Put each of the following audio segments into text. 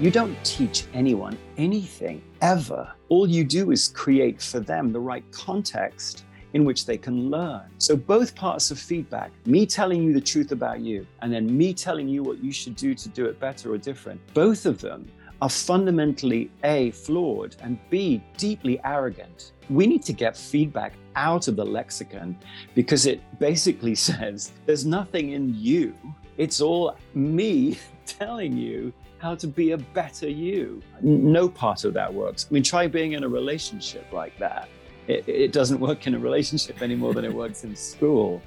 You don't teach anyone anything ever. All you do is create for them the right context in which they can learn. So, both parts of feedback, me telling you the truth about you, and then me telling you what you should do to do it better or different, both of them are fundamentally A, flawed, and B, deeply arrogant. We need to get feedback out of the lexicon because it basically says there's nothing in you. It's all me telling you how to be a better you. No part of that works. I mean, try being in a relationship like that. It, it doesn't work in a relationship any more than it works in school.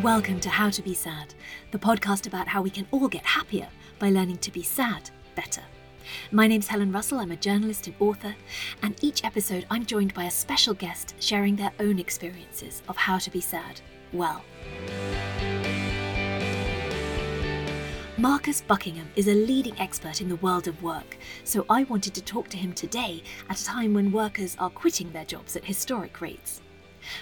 Welcome to How to Be Sad, the podcast about how we can all get happier by learning to be sad better. My name's Helen Russell, I'm a journalist and author, and each episode I'm joined by a special guest sharing their own experiences of how to be sad well. Marcus Buckingham is a leading expert in the world of work, so I wanted to talk to him today at a time when workers are quitting their jobs at historic rates.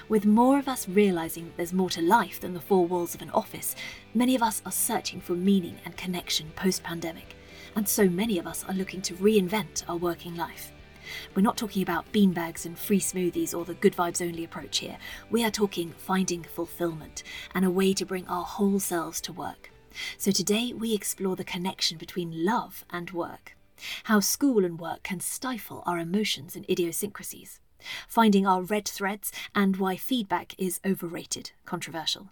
With more of us realising that there's more to life than the four walls of an office, many of us are searching for meaning and connection post pandemic, and so many of us are looking to reinvent our working life. We're not talking about beanbags and free smoothies or the good vibes only approach here. We are talking finding fulfillment and a way to bring our whole selves to work. So today we explore the connection between love and work, how school and work can stifle our emotions and idiosyncrasies, finding our red threads, and why feedback is overrated, controversial.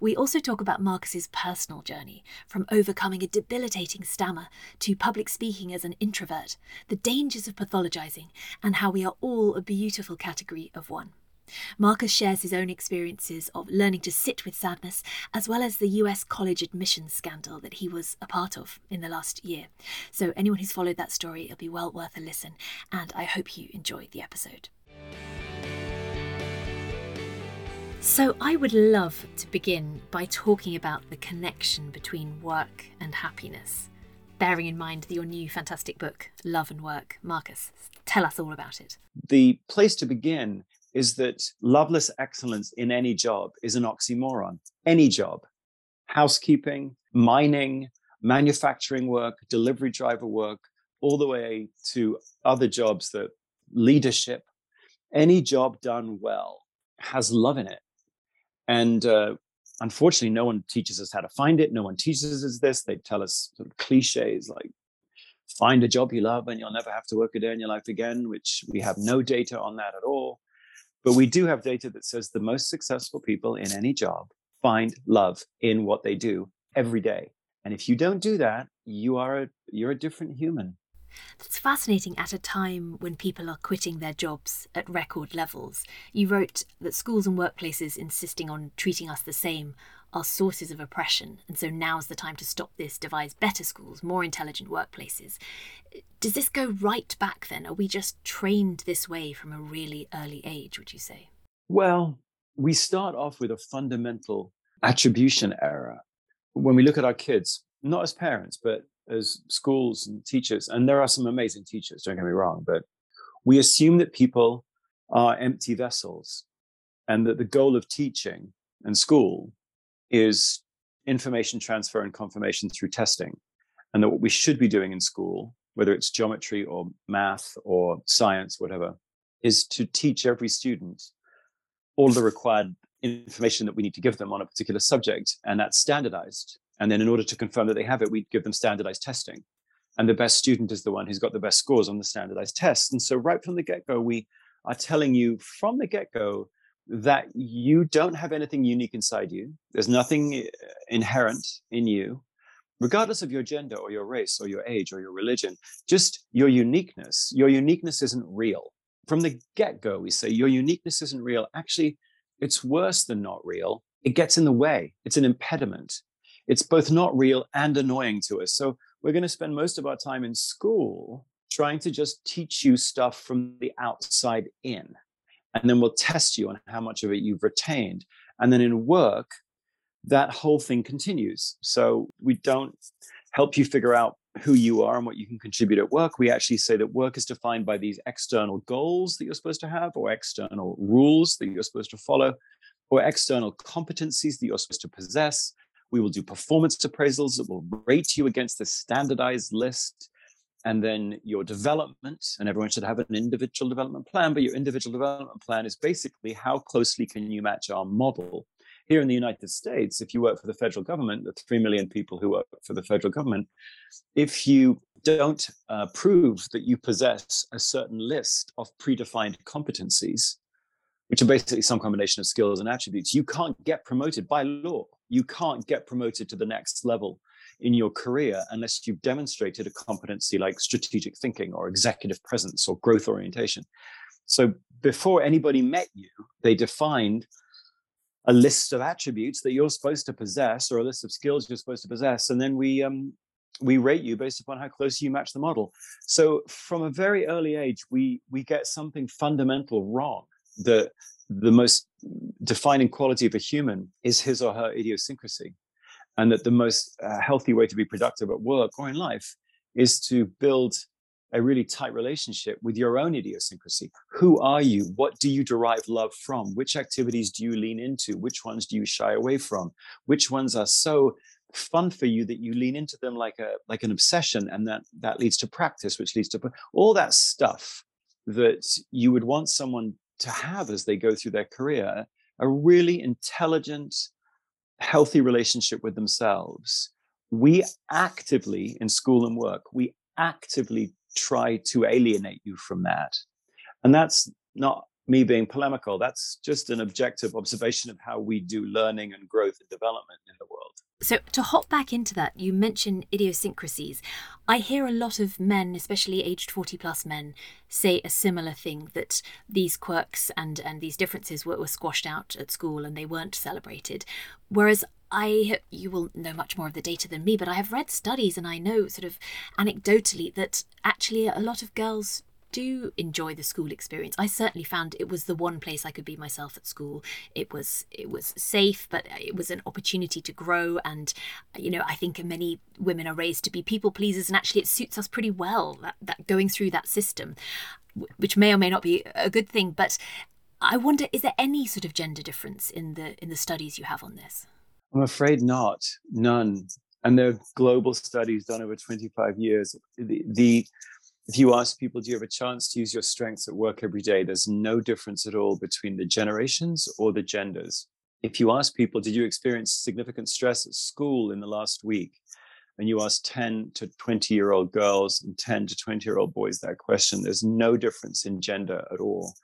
We also talk about Marcus's personal journey, from overcoming a debilitating stammer to public speaking as an introvert, the dangers of pathologizing, and how we are all a beautiful category of one. Marcus shares his own experiences of learning to sit with sadness, as well as the US college admissions scandal that he was a part of in the last year. So, anyone who's followed that story, it'll be well worth a listen, and I hope you enjoy the episode. So, I would love to begin by talking about the connection between work and happiness, bearing in mind your new fantastic book, Love and Work. Marcus, tell us all about it. The place to begin is that loveless excellence in any job is an oxymoron. Any job, housekeeping, mining, manufacturing work, delivery driver work, all the way to other jobs that leadership, any job done well has love in it. And uh, unfortunately, no one teaches us how to find it. No one teaches us this. They tell us sort of cliches like, find a job you love and you'll never have to work a day in your life again, which we have no data on that at all. But we do have data that says the most successful people in any job find love in what they do every day. And if you don't do that, you are a you're a different human. That's fascinating at a time when people are quitting their jobs at record levels. You wrote that schools and workplaces insisting on treating us the same are sources of oppression, and so now's the time to stop this, devise better schools, more intelligent workplaces. Does this go right back then? Are we just trained this way from a really early age, would you say? Well, we start off with a fundamental attribution error. When we look at our kids, not as parents, but as schools and teachers, and there are some amazing teachers, don't get me wrong, but we assume that people are empty vessels and that the goal of teaching and school is information transfer and confirmation through testing. And that what we should be doing in school, whether it's geometry or math or science, whatever, is to teach every student all the required information that we need to give them on a particular subject. And that's standardized. And then in order to confirm that they have it, we give them standardized testing. And the best student is the one who's got the best scores on the standardized tests. And so right from the get-go, we are telling you from the get-go that you don't have anything unique inside you. There's nothing eh, inherent in you, regardless of your gender or your race or your age or your religion, just your uniqueness. Your uniqueness isn't real. From the get go, we say your uniqueness isn't real. Actually, it's worse than not real. It gets in the way, it's an impediment it's both not real and annoying to us. So we're going to spend most of our time in school trying to just teach you stuff from the outside in. And then we'll test you on how much of it you've retained. And then in work, that whole thing continues. So we don't help you figure out who you are and what you can contribute at work. We actually say that work is defined by these external goals that you're supposed to have or external rules that you're supposed to follow. or external competencies that you're supposed to possess. We will do performance appraisals that will rate you against a standardized list. And then your development, and everyone should have an individual development plan, but your individual development plan is basically how closely can you match our model. Here in the United States, if you work for the federal government, the 3 million people who work for the federal government, if you don't uh, prove that you possess a certain list of predefined competencies, which are basically some combination of skills and attributes, you can't get promoted by law. You can't get promoted to the next level in your career unless you've demonstrated a competency like strategic thinking or executive presence or growth orientation. So before anybody met you, they defined a list of attributes that you're supposed to possess or a list of skills you're supposed to possess. And then we um, we rate you based upon how close you match the model. So from a very early age, we we get something fundamental wrong. The the most defining quality of a human is his or her idiosyncrasy, and that the most uh, healthy way to be productive at work or in life is to build a really tight relationship with your own idiosyncrasy. Who are you? What do you derive love from? Which activities do you lean into? Which ones do you shy away from? Which ones are so fun for you that you lean into them like a like an obsession and that that leads to practice which leads to all that stuff that you would want someone to have as they go through their career a really intelligent healthy relationship with themselves. We actively in school and work we actively try to alienate you from that. And that's not me being polemical that's just an objective observation of how we do learning and growth and development in the world so, to hop back into that, you mentioned idiosyncrasies. I hear a lot of men, especially aged 40 plus men, say a similar thing that these quirks and, and these differences were, were squashed out at school and they weren't celebrated. Whereas I, you will know much more of the data than me, but I have read studies and I know sort of anecdotally that actually a lot of girls do enjoy the school experience. I certainly found it was the one place I could be myself at school. It was it was safe, but it was an opportunity to grow. And you know, I think many women are raised to be people pleasers, and actually, it suits us pretty well that, that going through that system, which may or may not be a good thing. But I wonder, is there any sort of gender difference in the in the studies you have on this? I'm afraid not, none. And there are global studies done over 25 years. The, the if you ask people, do you have a chance to use your strengths at work every day? There's no difference at all between the generations or the genders. If you ask people, did you experience significant stress at school in the last week? And you ask 10 to 20 year old girls and 10 to 20 year old boys that question, there's no difference in gender at all.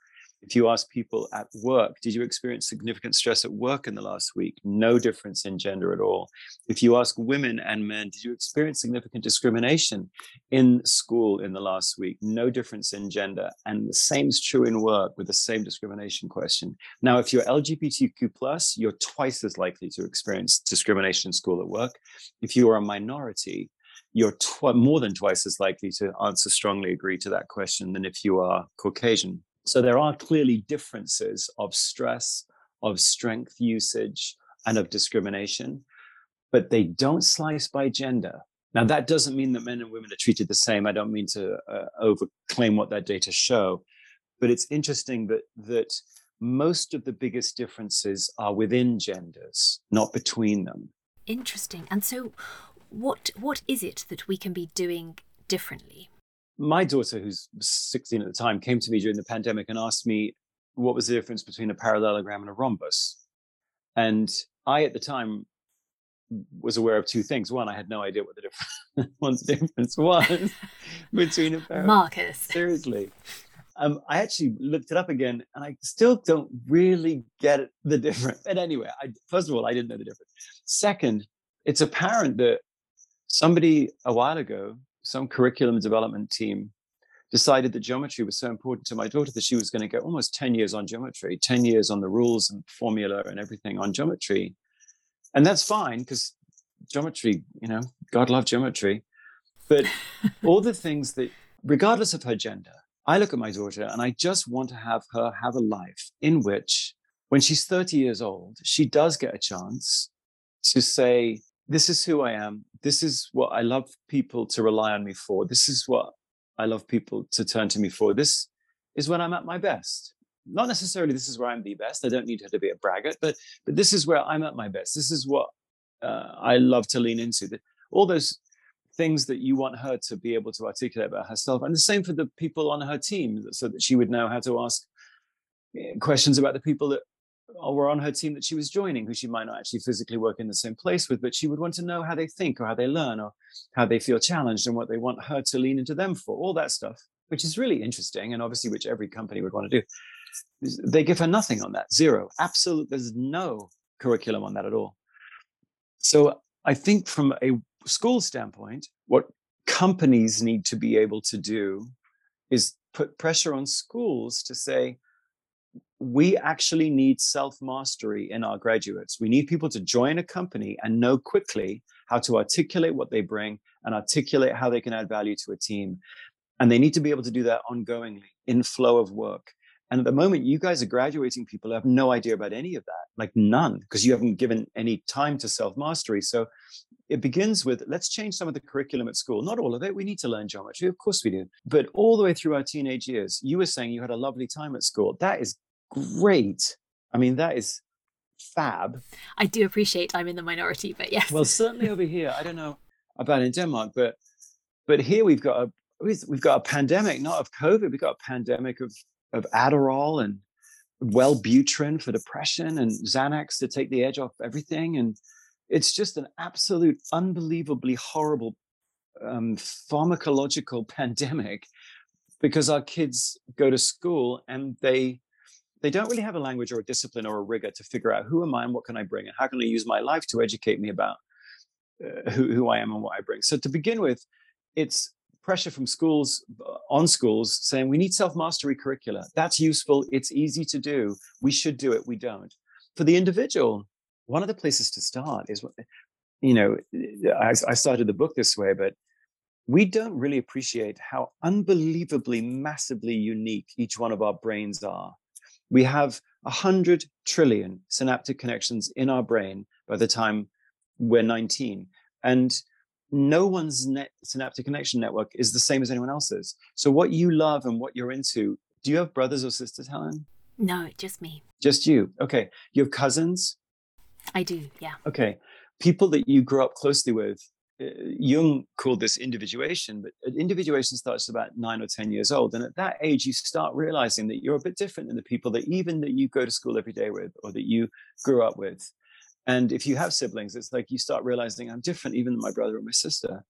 If you ask people at work, did you experience significant stress at work in the last week? No difference in gender at all. If you ask women and men, did you experience significant discrimination in school in the last week? No difference in gender. And the same is true in work with the same discrimination question. Now, if you're LGBTQ, plus, you're twice as likely to experience discrimination in school at work. If you are a minority, you're tw- more than twice as likely to answer strongly agree to that question than if you are Caucasian. So there are clearly differences of stress, of strength usage, and of discrimination, but they don't slice by gender. Now, that doesn't mean that men and women are treated the same. I don't mean to uh, overclaim what that data show, but it's interesting that that most of the biggest differences are within genders, not between them. Interesting. And so, what what is it that we can be doing differently? My daughter, who's 16 at the time, came to me during the pandemic and asked me what was the difference between a parallelogram and a rhombus. And I, at the time, was aware of two things. One, I had no idea what the difference, difference was between a parallelogram. Marcus. Seriously. Um, I actually looked it up again, and I still don't really get the difference. But anyway, I, first of all, I didn't know the difference. Second, it's apparent that somebody a while ago some curriculum development team decided that geometry was so important to my daughter that she was going to get almost 10 years on geometry, 10 years on the rules and formula and everything on geometry. And that's fine because geometry, you know, God love geometry. But all the things that, regardless of her gender, I look at my daughter and I just want to have her have a life in which, when she's 30 years old, she does get a chance to say, This is who I am this is what I love people to rely on me for. This is what I love people to turn to me for. This is when I'm at my best. not necessarily this is where I'm the best. I don't need her to be a braggart, but but this is where I'm at my best. This is what uh, I love to lean into. All those things that you want her to be able to articulate about herself, and the same for the people on her team, so that she would know how to ask eh, questions about the people that were on her team that she was joining, who she might not actually physically work in the same place with, but she would want to know how they think or how they learn or how they feel challenged and what they want her to lean into them for, all that stuff, which is really interesting and obviously which every company would want to do. They give her nothing on that, zero. Absolute, there's no curriculum on that at all. So I think from a school standpoint, what companies need to be able to do is put pressure on schools to say, we actually need self mastery in our graduates. We need people to join a company and know quickly how to articulate what they bring and articulate how they can add value to a team. And they need to be able to do that ongoingly in flow of work. And at the moment, you guys are graduating people who have no idea about any of that, like none, because you haven't given any time to self mastery. So it begins with let's change some of the curriculum at school. Not all of it. We need to learn geometry. Of course we do. But all the way through our teenage years, you were saying you had a lovely time at school. That is great. I mean, that is fab. I do appreciate I'm in the minority, but yes. Well, certainly over here, I don't know about in Denmark, but but here we've got a we've got a pandemic, not of COVID, we've got a pandemic of of Adderall and Wellbutrin for depression and Xanax to take the edge off everything. And it's just an absolute, unbelievably horrible um, pharmacological pandemic because our kids go to school and they they don't really have a language or a discipline or a rigor to figure out who am I and what can I bring and how can I use my life to educate me about uh, who, who I am and what I bring. So to begin with, it's pressure from schools uh, on schools saying we need self-mastery curricula. That's useful. It's easy to do. We should do it. We don't. For the individual, one of the places to start is, you know, I, I started the book this way, but we don't really appreciate how unbelievably massively unique each one of our brains are we have 100 trillion synaptic connections in our brain by the time we're 19. And no one's net synaptic connection network is the same as anyone else's. So, what you love and what you're into, do you have brothers or sisters, Helen? No, just me. Just you. Okay. You have cousins? I do, yeah. Okay. People that you grew up closely with, Uh, Jung called this individuation, but uh, individuation starts about nine or 10 years old. And at that age, you start realizing that you're a bit different than the people that even that you go to school every day with or that you grew up with. And if you have siblings, it's like you start realizing I'm different even than my brother or my sister.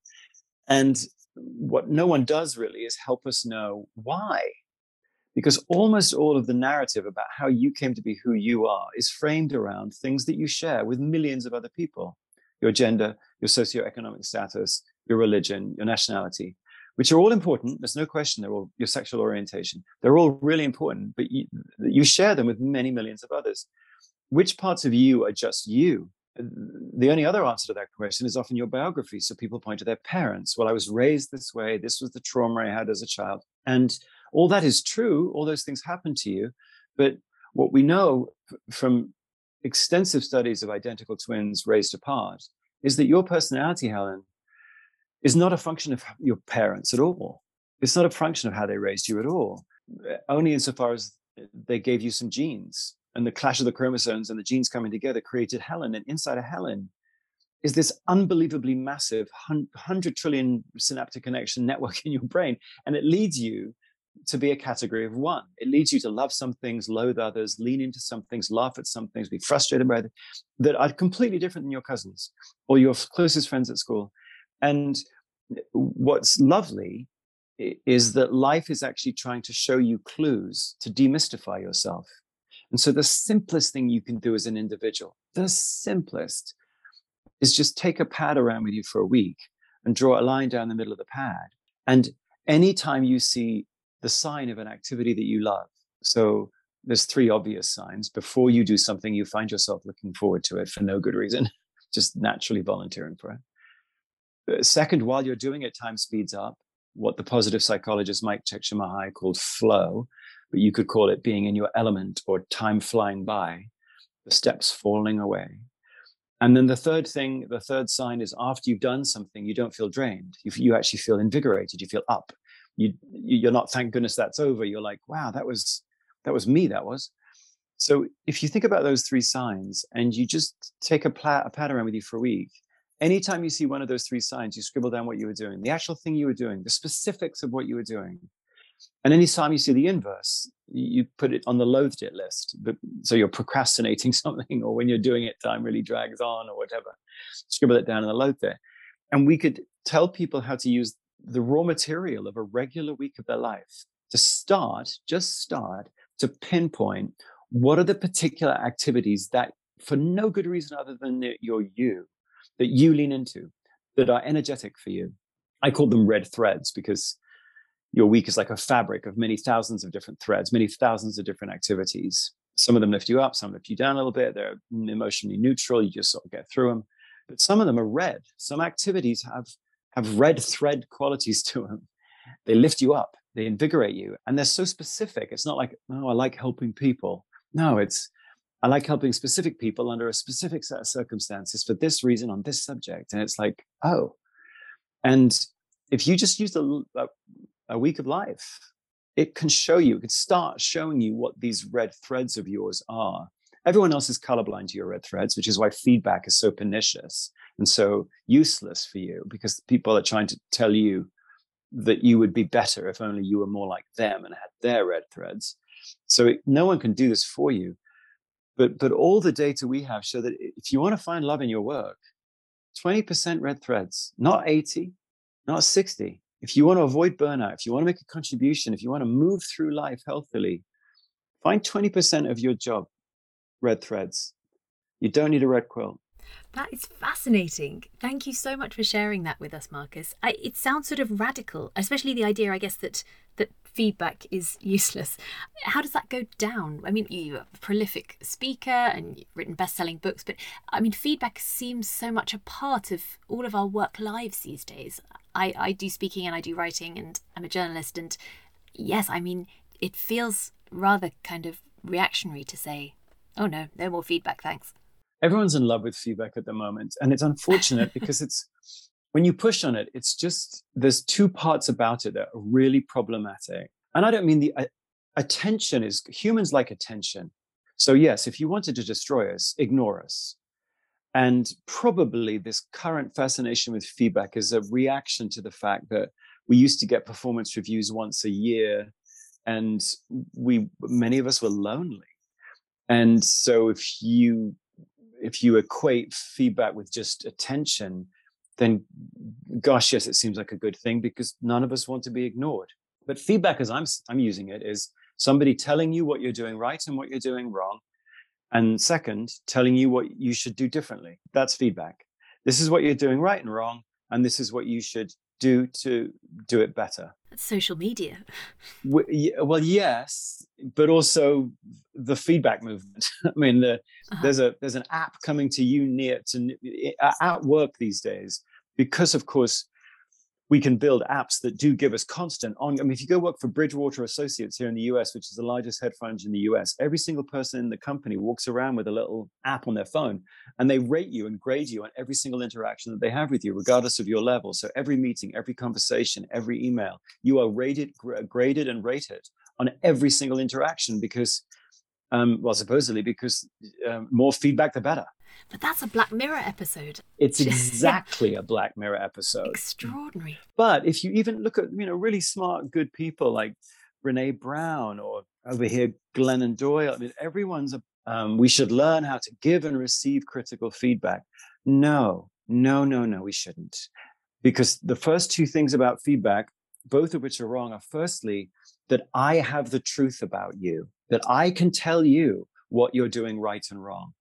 And what no one does really is help us know why. Because almost all of the narrative about how you came to be who you are is framed around things that you share with millions of other people your gender, your socioeconomic status, your religion, your nationality, which are all important. There's no question. They're all your sexual orientation. They're all really important, but you, you share them with many millions of others. Which parts of you are just you? The only other answer to that question is often your biography. So people point to their parents. Well, I was raised this way. This was the trauma I had as a child. And all that is true. All those things happen to you. But what we know from extensive studies of identical twins raised apart is that your personality, Helen, is not a function of your parents at all. It's not a function of how they raised you at all, only insofar as they gave you some genes and the clash of the chromosomes and the genes coming together created Helen. And inside of Helen is this unbelievably massive 100 trillion synaptic connection network in your brain. And it leads you to be a category of one. It leads you to love some things, loathe others, lean into some things, laugh at some things, be frustrated by them that are completely different than your cousins or your closest friends at school. And eh, what's lovely is that life is actually trying to show you clues to demystify yourself. And so the simplest thing you can do as an individual, the simplest, is just take a pad around with you for a week and draw a line down the middle of the pad. And anytime you see the sign of an activity that you love. So there's three obvious signs. Before you do something, you find yourself looking forward to it for no good reason, just naturally volunteering for it. Uh, second, while you're doing it, time speeds up. What the positive psychologist Mike Csikszentmihalyi called flow, but you could call it being in your element or time flying by, the steps falling away. And then the third thing, the third sign is after you've done something, you don't feel drained. You, you actually feel invigorated. You feel up you you're not thank goodness that's over you're like wow that was that was me, that was. So if you think about those three signs and you just take a, pla- a pad around with you for a week, anytime you see one of those three signs, you scribble down what you were doing, the actual thing you were doing, the specifics of what you were doing. And anytime you see the inverse, you put it on the loathed it list. But, so you're procrastinating something, or when you're doing it, time really drags on, or whatever. Scribble it down in the loathed it. And we could tell people how to use the raw material of a regular week of their life to start, just start to pinpoint what are the particular activities that, for no good reason other than you're you, that you lean into that are energetic for you. I call them red threads because your week is like a fabric of many thousands of different threads, many thousands of different activities. Some of them lift you up, some lift you down a little bit. They're emotionally neutral. You just sort of get through them. But some of them are red. Some activities have have red thread qualities to them. They lift you up, they invigorate you, and they're so specific. It's not like, oh, I like helping people. No, it's I like helping specific people under a specific set of circumstances for this reason on this subject. And it's like, oh. And if you just use a, a, uh, a week of life, it can show you, it can start showing you what these red threads of yours are. Everyone else is colorblind to your red threads, which is why feedback is so pernicious and so useless for you because people are trying to tell you that you would be better if only you were more like them and had their red threads. So it, no one can do this for you. But but all the data we have show that if you want to find love in your work, 20% red threads, not 80, not 60. If you want to avoid burnout, if you want to make a contribution, if you want to move through life healthily, find 20% of your job red threads. You don't need a red quilt. That is fascinating. Thank you so much for sharing that with us, Marcus. I, it sounds sort of radical, especially the idea, I guess, that that feedback is useless. How does that go down? I mean, you're a prolific speaker and you've written best-selling books, but I mean, feedback seems so much a part of all of our work lives these days. I, I do speaking and I do writing, and I'm a journalist, and yes, I mean, it feels rather kind of reactionary to say, "Oh no, no more feedback, thanks." Everyone's in love with feedback at the moment and it's unfortunate because it's when you push on it it's just there's two parts about it that are really problematic. And i don't mean the uh, attention is humans like attention. So yes if you wanted to destroy us ignore us. And probably this current fascination with feedback is a reaction to the fact that we used to get performance reviews once a year and we many of us were lonely. And so if you if you equate feedback with just attention, then gosh, yes, it seems like a good thing because none of us want to be ignored. But feedback, as I'm I'm using it, is somebody telling you what you're doing right and what you're doing wrong, and second, telling you what you should do differently. That's feedback. This is what you're doing right and wrong, and this is what you should do to do it better. That's social media. Well, yes, but also the feedback movement. I mean, the, uh-huh. there's a there's an app coming to you near to at work these days because, of course, we can build apps that do give us constant on. I mean, if you go work for Bridgewater Associates here in the US, which is the largest hedge fund in the US, every single person in the company walks around with a little app on their phone and they rate you and grade you on every single interaction that they have with you, regardless of your level. So every meeting, every conversation, every email, you are rated, graded, and rated on every single interaction because, um, well, supposedly because um, more feedback, the better. But that's a Black Mirror episode. It's exactly a Black Mirror episode. Extraordinary. But if you even look at, you know, really smart, good people like Brene Brown or over here, Glennon Doyle, I mean, everyone's a, um, we should learn how to give and receive critical feedback. No, no, no, no, we shouldn't. Because the first two things about feedback, both of which are wrong, are firstly, that I have the truth about you, that I can tell you what you're doing right and wrong.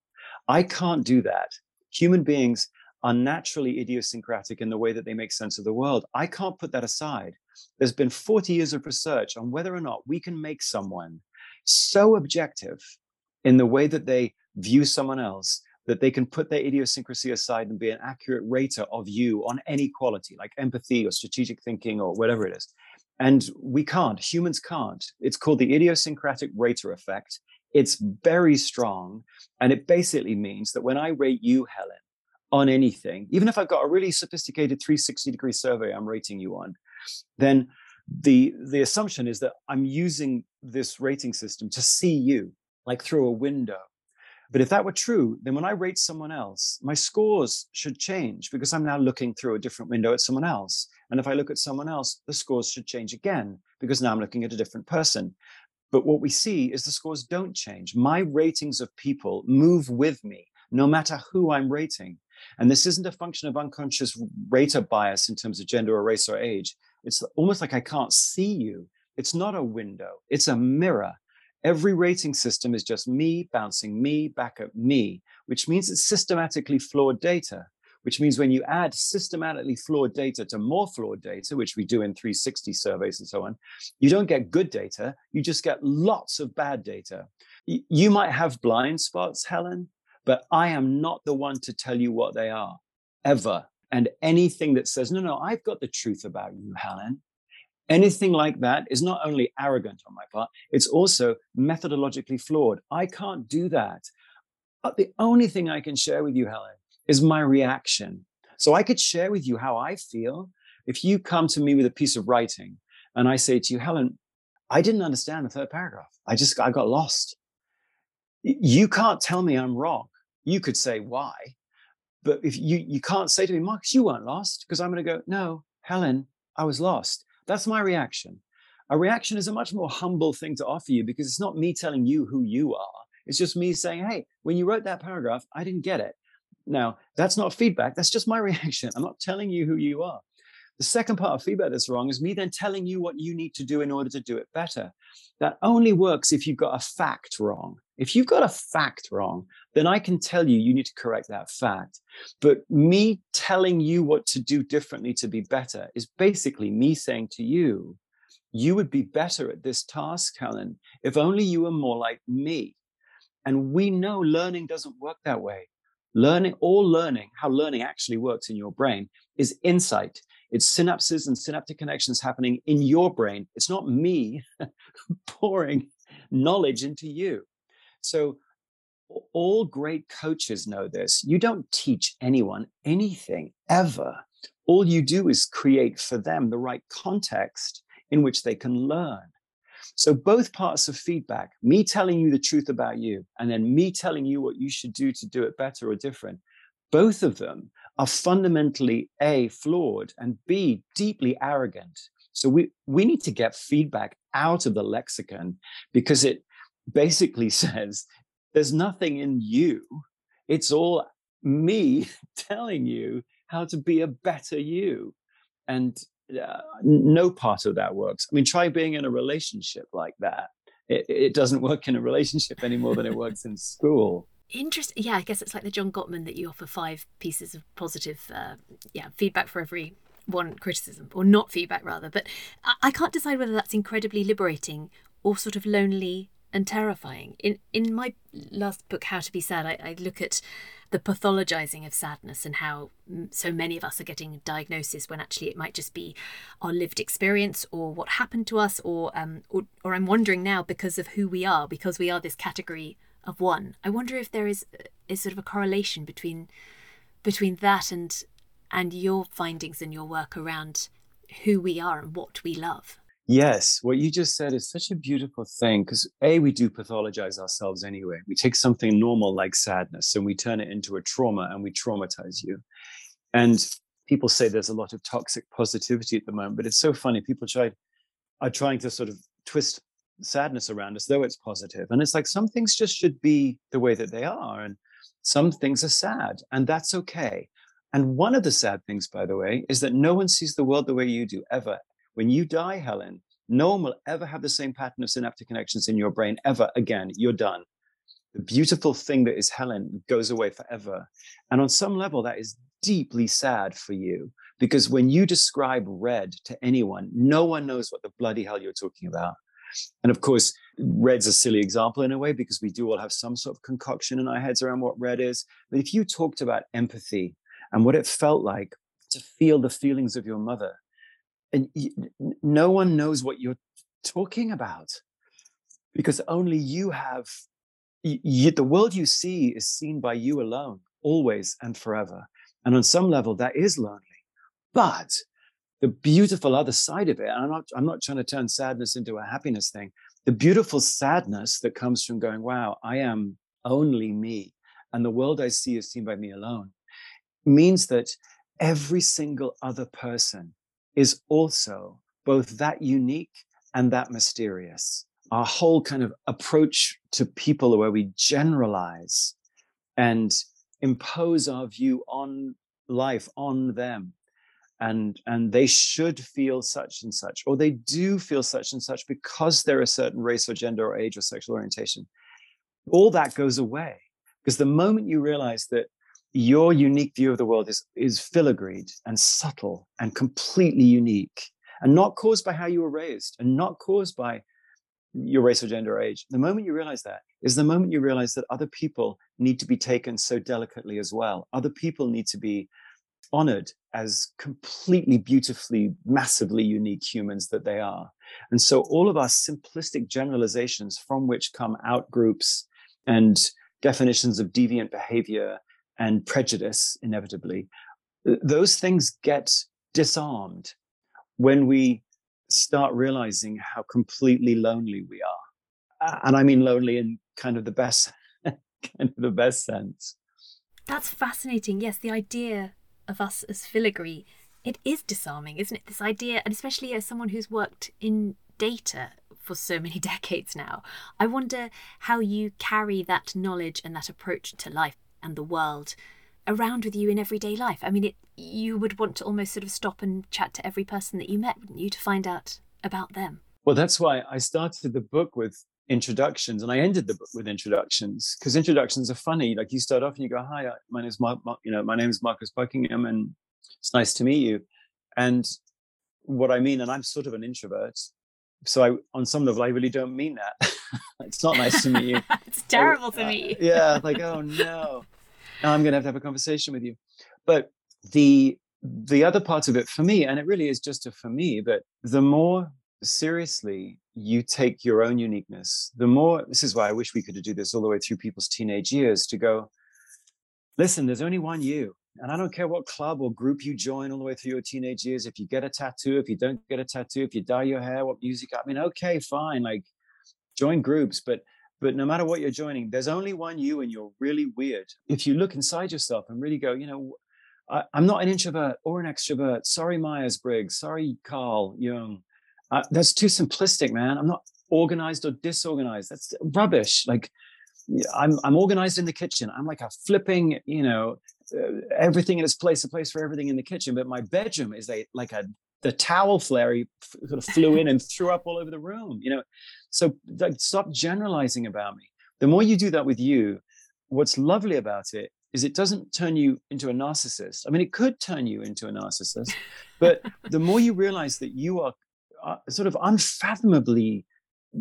I can't do that. Human beings are naturally idiosyncratic in the way that they make sense of the world. I can't put that aside. There's been 40 years of research on whether or not we can make someone so objective in the way that they view someone else that they can put their idiosyncrasy aside and be an accurate rater of you on any quality, like empathy or strategic thinking or whatever it is. And we can't, humans can't. It's called the idiosyncratic rater effect. It's very strong. And it basically means that when I rate you, Helen, on anything, even if I've got a really sophisticated 360 degree survey I'm rating you on, then the the assumption is that I'm using this rating system to see you like through a window. But if that were true, then when I rate someone else, my scores should change because I'm now looking through a different window at someone else. And if I look at someone else, the scores should change again because now I'm looking at a different person. But what we see is the scores don't change. My ratings of people move with me, no matter who I'm rating. And this isn't a function of unconscious rater bias in terms of gender or race or age. It's almost like I can't see you. It's not a window, it's a mirror. Every rating system is just me bouncing me back at me, which means it's systematically flawed data, which means when you add systematically flawed data to more flawed data, which we do in 360 surveys and so on, you don't get good data, you just get lots of bad data. You might have blind spots, Helen, but I am not the one to tell you what they are ever. And anything that says, no, no, I've got the truth about you, Helen, anything like that is not only arrogant on my part, it's also methodologically flawed. I can't do that. But the only thing I can share with you, Helen, is my reaction. So I could share with you how I feel. If you come to me with a piece of writing and I say to you, Helen, I didn't understand the third paragraph. I just, I got lost. You can't tell me I'm wrong. You could say why, but if you you can't say to me, Marcus, you weren't lost, because I'm going to go, no, Helen, I was lost. That's my reaction. A reaction is a much more humble thing to offer you because it's not me telling you who you are. It's just me saying, hey, when you wrote that paragraph, I didn't get it. Now, that's not feedback. That's just my reaction. I'm not telling you who you are. The second part of feedback that's wrong is me then telling you what you need to do in order to do it better. That only works if you've got a fact wrong. If you've got a fact wrong, then I can tell you you need to correct that fact. But me telling you what to do differently to be better is basically me saying to you, you would be better at this task, Helen, if only you were more like me. And we know learning doesn't work that way. Learning, all learning, how learning actually works in your brain is insight. It's synapses and synaptic connections happening in your brain. It's not me pouring knowledge into you. So, all great coaches know this. You don't teach anyone anything ever. All you do is create for them the right context in which they can learn. So, both parts of feedback, me telling you the truth about you, and then me telling you what you should do to do it better or different, both of them are fundamentally A, flawed, and B, deeply arrogant. So, we, we need to get feedback out of the lexicon because it basically says there's nothing in you. It's all me telling you how to be a better you. And uh, no part of that works. I mean, try being in a relationship like that. It, it doesn't work in a relationship any more than it works in school. Interesting. Yeah, I guess it's like the John Gottman that you offer five pieces of positive, uh, yeah, feedback for every one criticism, or not feedback rather. But I, I can't decide whether that's incredibly liberating or sort of lonely and terrifying. In in my last book, How to Be Sad, I, I look at the pathologizing of sadness and how so many of us are getting diagnosis when actually it might just be our lived experience or what happened to us, or um, or, or I'm wondering now because of who we are, because we are this category of one. I wonder if there is is sort of a correlation between between that and and your findings and your work around who we are and what we love. Yes, what you just said is such a beautiful thing because A, we do pathologize ourselves anyway. We take something normal like sadness and we turn it into a trauma and we traumatize you. And people say there's a lot of toxic positivity at the moment, but it's so funny. People try are trying to sort of twist sadness around as though it's positive. And it's like some things just should be the way that they are. And some things are sad, and that's okay. And one of the sad things, by the way, is that no one sees the world the way you do ever. When you die, Helen, no one will ever have the same pattern of synaptic connections in your brain ever again. You're done. The beautiful thing that is Helen goes away forever. And on some level, that is deeply sad for you because when you describe red to anyone, no one knows what the bloody hell you're talking about. And of course, red's a silly example in a way because we do all have some sort of concoction in our heads around what red is. But if you talked about empathy and what it felt like to feel the feelings of your mother, and no one knows what you're talking about because only you have the world you see is seen by you alone always and forever. And on some level that is lonely. But the beautiful other side of it and i'm not i'm not trying to turn sadness into a happiness thing the beautiful sadness that comes from going, wow, I am only me, and the world I see is seen by me alone, means that every single other person is also both that unique and that mysterious. Our whole kind of approach to people where we generalize and impose our view on life on them and and they should feel such and such or they do feel such and such because they're a certain race or gender or age or sexual orientation all that goes away because the moment you realize that your unique view of the world is is filigreed and subtle and completely unique and not caused by how you were raised and not caused by your race or gender or age. The moment you realize that is the moment you realize that other people need to be taken so delicately as well. Other people need to be honored as completely beautifully massively unique humans that they are. And so all of our simplistic generalizations from which come out groups and definitions of deviant behavior and prejudice, inevitably, those things get disarmed when we start realizing how completely lonely we are. And I mean lonely in kind of the best kind of the best sense. That's fascinating. Yes, the idea of us as filigree, it is disarming, isn't it? This idea, and especially as someone who's worked in data for so many decades now, I wonder how you carry that knowledge and that approach to life and the world around with you in everyday life. I mean, it, you would want to almost sort of stop and chat to every person that you met, wouldn't you, to find out about them? Well, that's why I started the book with introductions and I ended the book with introductions because introductions are funny. Like you start off and you go, "Hi, uh, my name is Mark, you know, my name is Marcus Buckingham, and it's nice to meet you." And what I mean, and I'm sort of an introvert, so I, on some level, I really don't mean that. it's not nice to meet you. it's terrible to uh, meet you. yeah, like oh no, I'm going to have to have a conversation with you. But the the other part of it for me, and it really is just a for me, but the more seriously you take your own uniqueness, the more this is why I wish we could do this all the way through people's teenage years to go, listen, there's only one you. And I don't care what club or group you join all the way through your teenage years. If you get a tattoo, if you don't get a tattoo, if you dye your hair, what music, I mean, okay, fine, like join groups, but but no matter what you're joining, there's only one you and you're really weird. If you look inside yourself and really go, you know, I, am not an introvert or an extrovert. Sorry, Myers Briggs. Sorry, Carl Jung. Uh, that's too simplistic, man. I'm not organized or disorganized. That's rubbish. Like, I'm I'm organized in the kitchen. I'm like a flipping, you know, uh, everything in its place, a place for everything in the kitchen. But my bedroom is a like a the towel flare sort of flew in and threw up all over the room. You know, so like, stop generalizing about me. The more you do that with you, what's lovely about it is it doesn't turn you into a narcissist. I mean, it could turn you into a narcissist, but the more you realize that you are uh, sort of unfathomably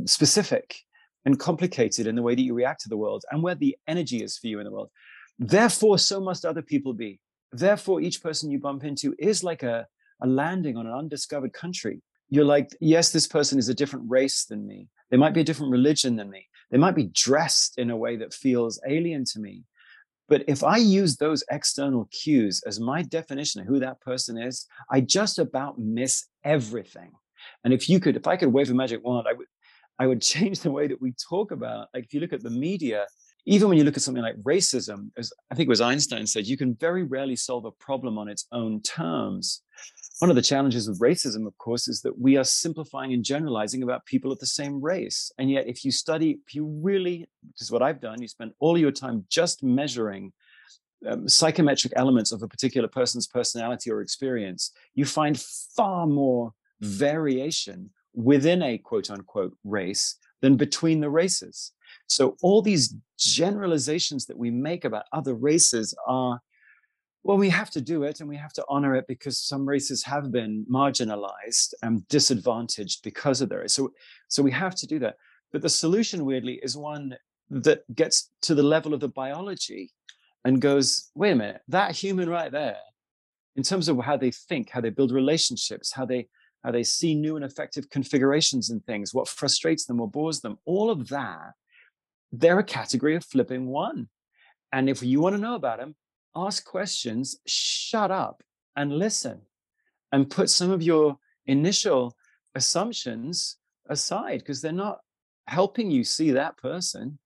specific and complicated in the way that you react to the world and where the energy is for you in the world. Therefore, so must other people be. Therefore, each person you bump into is like a, a landing on an undiscovered country. You're like, yes, this person is a different race than me. They might be a different religion than me. They might be dressed in a way that feels alien to me. But if I use those external cues as my definition of who that person is, I just about miss everything. And if you could, if I could wave a magic wand, I would, I would change the way that we talk about. Like if you look at the media, even when you look at something like racism, as I think it was Einstein said, you can very rarely solve a problem on its own terms. One of the challenges with racism, of course, is that we are simplifying and generalizing about people of the same race. And yet, if you study, if you really, which is what I've done, you spend all your time just measuring um, psychometric elements of a particular person's personality or experience, you find far more variation within a quote unquote race than between the races. So all these generalizations that we make about other races are, well, we have to do it and we have to honor it because some races have been marginalized and disadvantaged because of their So, so we have to do that. But the solution, weirdly, is one that gets to the level of the biology and goes, wait a minute, that human right there, in terms of how they think, how they build relationships, how they how they see new and effective configurations and things, what frustrates them or bores them, all of that, they're a category of flipping one. And if you want to know about them, ask questions, shut up and listen and put some of your initial assumptions aside because they're not helping you see that person.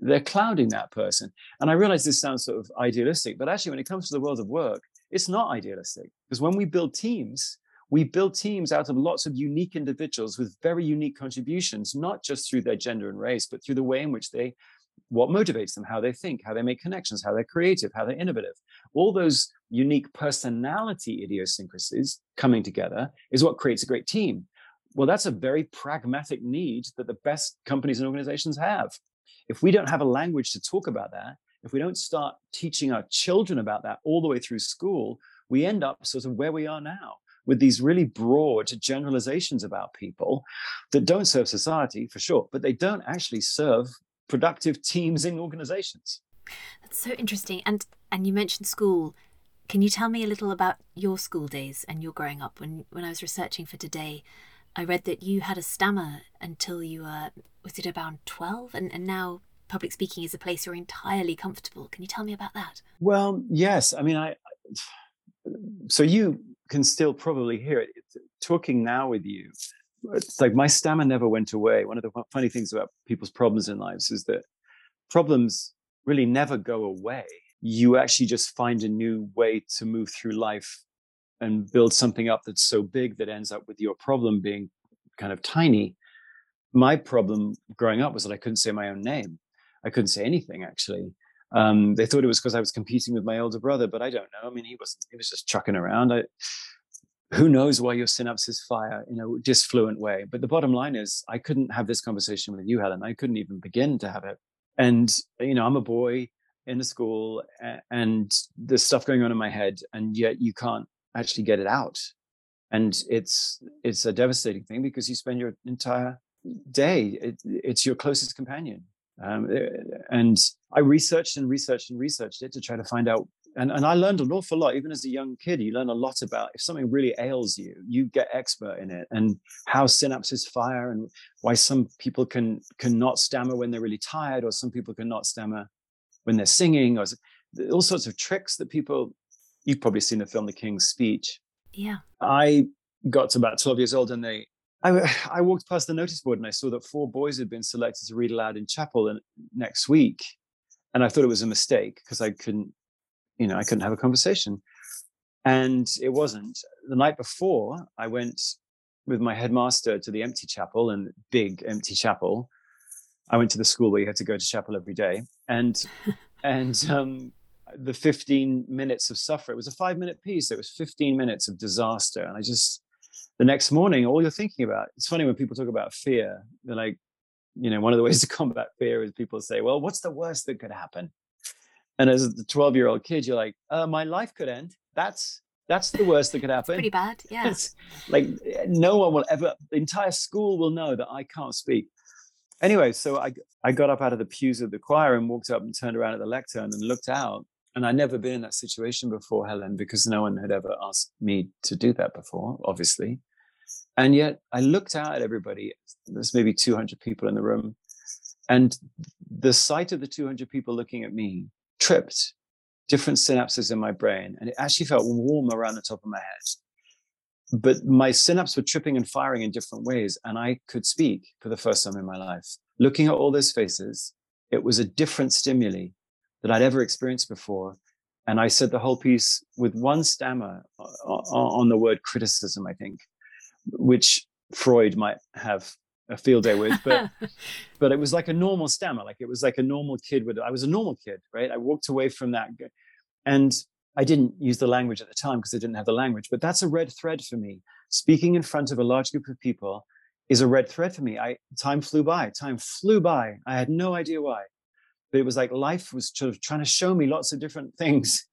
They're clouding that person. And i realize this sounds sort of idealistic but actually when it comes to the world of work it's not idealistic. Because when we build teams we build teams out of lots of unique individuals with very unique contributions not just through their gender and race but through the way in which they what motivates them how they think how they make connections how they're creative how they're innovative. All those unique personality idiosyncrasies coming together is what creates a great team. Well that's a very pragmatic need that the best companies and organizations have. If we don't have a language to talk about that, if we don't start teaching our children about that all the way through school, we end up sort of where we are now with these really broad generalizations about people that don't serve society for sure, but they don't actually serve productive teams in organizations. That's so interesting. And and you mentioned school. Can you tell me a little about your school days and your growing up? When when I was researching for today, I read that you had a stammer until you were, was it about 12? And, and now public speaking is a place you're entirely comfortable. Can you tell me about that? Well, yes. I mean, I, so you can still probably hear it. Talking now with you, it's like my stammer never went away. One of the funny things about people's problems in lives is that problems really never go away. You actually just find a new way to move through life and build something up that's so big that ends up with your problem being kind of tiny. My problem growing up was that I couldn't say my own name. I couldn't say anything actually. Um, they thought it was because I was competing with my older brother, but I don't know. I mean, he wasn't. He was just chucking around. I, who knows why your synapses fire in a disfluent way? But the bottom line is, I couldn't have this conversation with you, Helen. I couldn't even begin to have it. And you know, I'm a boy in a school, and there's stuff going on in my head, and yet you can't actually get it out and it's it's a devastating thing because you spend your entire day it, it's your closest companion um, eh, and i researched and researched and researched it to try to find out and, and i learned an awful lot even as a young kid you learn a lot about if something really ails you you get expert in it and how synapses fire and why some people can cannot stammer when they're really tired or some people cannot stammer when they're singing or all sorts of tricks that people you've probably seen the film The King's Speech. Yeah. I got to about 12 years old and they I, I walked past the notice board and I saw that four boys had been selected to read aloud in chapel in, next week. And I thought it was a mistake because I couldn't, you know, I couldn't have a conversation. And it wasn't. The night before, I went with my headmaster to the empty chapel and big empty chapel. I went to the school where you had to go to chapel every day. And and um, the 15 minutes of suffering. It was a five minute piece. It was 15 minutes of disaster. And I just, the next morning, all you're thinking about, it's funny when people talk about fear, they're like, you know, one of the ways to combat fear is people say, well, what's the worst that could happen? And as a 12 year old kid, you're like, uh, my life could end. That's, that's the worst that could happen. pretty bad. Yeah. It's like no one will ever, the entire school will know that I can't speak anyway, so I I got up out of the pews of the choir and walked up and turned around at the lectern and looked out, and I'd never been in that situation before, Helen, because no one had ever asked me to do that before, obviously. And yet I looked out at everybody. There's maybe 200 people in the room. And the sight of the 200 people looking at me tripped different synapses in my brain. And it actually felt warm around the top of my head. But my synapses were tripping and firing in different ways. And I could speak for the first time in my life. Looking at all those faces, it was a different stimuli that I'd ever experienced before. And I said the whole piece with one stammer uh, uh, on the word criticism, I think, which Freud might have a field day with, but but it was like a normal stammer, like it was like a normal kid with. I was a normal kid, right? I walked away from that, and I didn't use the language at the time because I didn't have the language. But that's a red thread for me. Speaking in front of a large group of people is a red thread for me. I time flew by. Time flew by. I had no idea why but it was like life was sort of trying to show me lots of different things.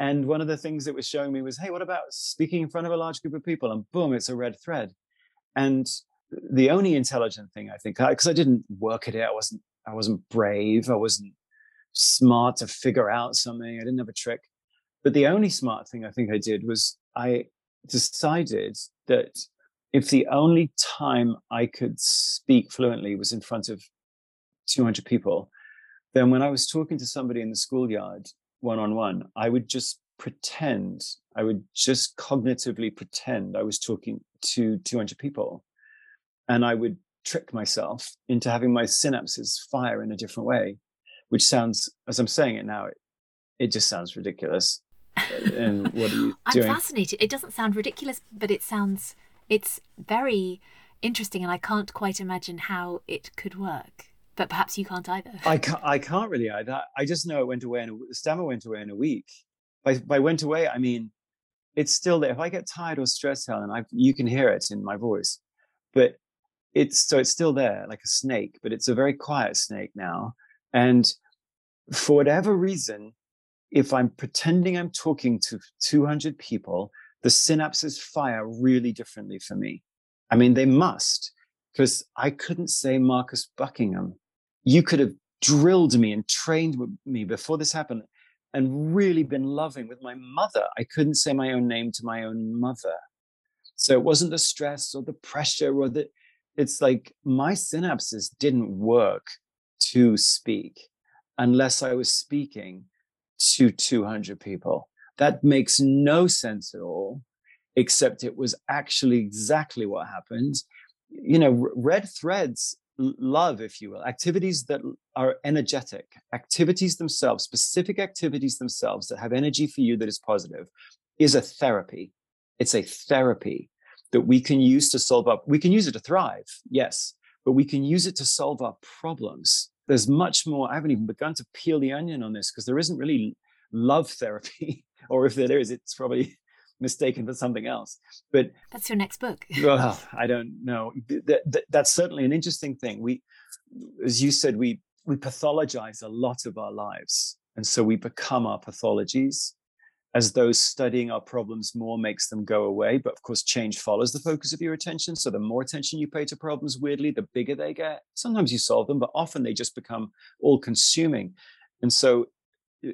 And one of the things it was showing me was, hey, what about speaking in front of a large group of people? And boom, it's a red thread. And the only intelligent thing I think, because I, didn't work at it, I wasn't, I wasn't brave, I wasn't smart to figure out something, I didn't have a trick. But the only smart thing I think I did was I decided that if the only time I could speak fluently was in front of 200 people, then when I was talking to somebody in the schoolyard one on one, I would just pretend, I would just cognitively pretend I was talking to 200 people. And I would trick myself into having my synapses fire in a different way, which sounds, as I'm saying it now, it, it just sounds ridiculous. and what are you doing? I'm fascinated. It doesn't sound ridiculous, but it sounds, it's very interesting, and I can't quite imagine how it could work. But perhaps you can't either. I can't. I can't really either. I just know it went away, and the stammer went away in a week. By by went away, I mean it's still there. If I get tired or stressed, Helen, I you can hear it in my voice. But it's so it's still there, like a snake, but it's a very quiet snake now. And for whatever reason, if I'm pretending I'm talking to 200 people, the synapses fire really differently for me. I mean, they must, because I couldn't say Marcus Buckingham. You could have drilled me and trained me before this happened and really been loving with my mother. I couldn't say my own name to my own mother. So it wasn't the stress or the pressure or the, it's like my synapses didn't work to speak unless I was speaking to 200 people. That makes no sense at all, except it was actually exactly what happened. You know, red threads love, if you will, activities that are energetic, activities themselves, specific activities themselves that have energy for you that is positive, is a therapy. It's a therapy that we can use to solve up. We can use it to thrive, yes, but we can use it to solve our problems. There's much more. I haven't even begun to peel the onion on this because there isn't really love therapy, or if there is, it's probably mistaken for something else. But that's your next book. well, I don't know. That, that, that's certainly an interesting thing. We, as you said, we we pathologize a lot of our lives, and so we become our pathologies. As those studying our problems more makes them go away, but of course, change follows the focus of your attention. So the more attention you pay to problems, weirdly, the bigger they get. Sometimes you solve them, but often they just become all-consuming. And so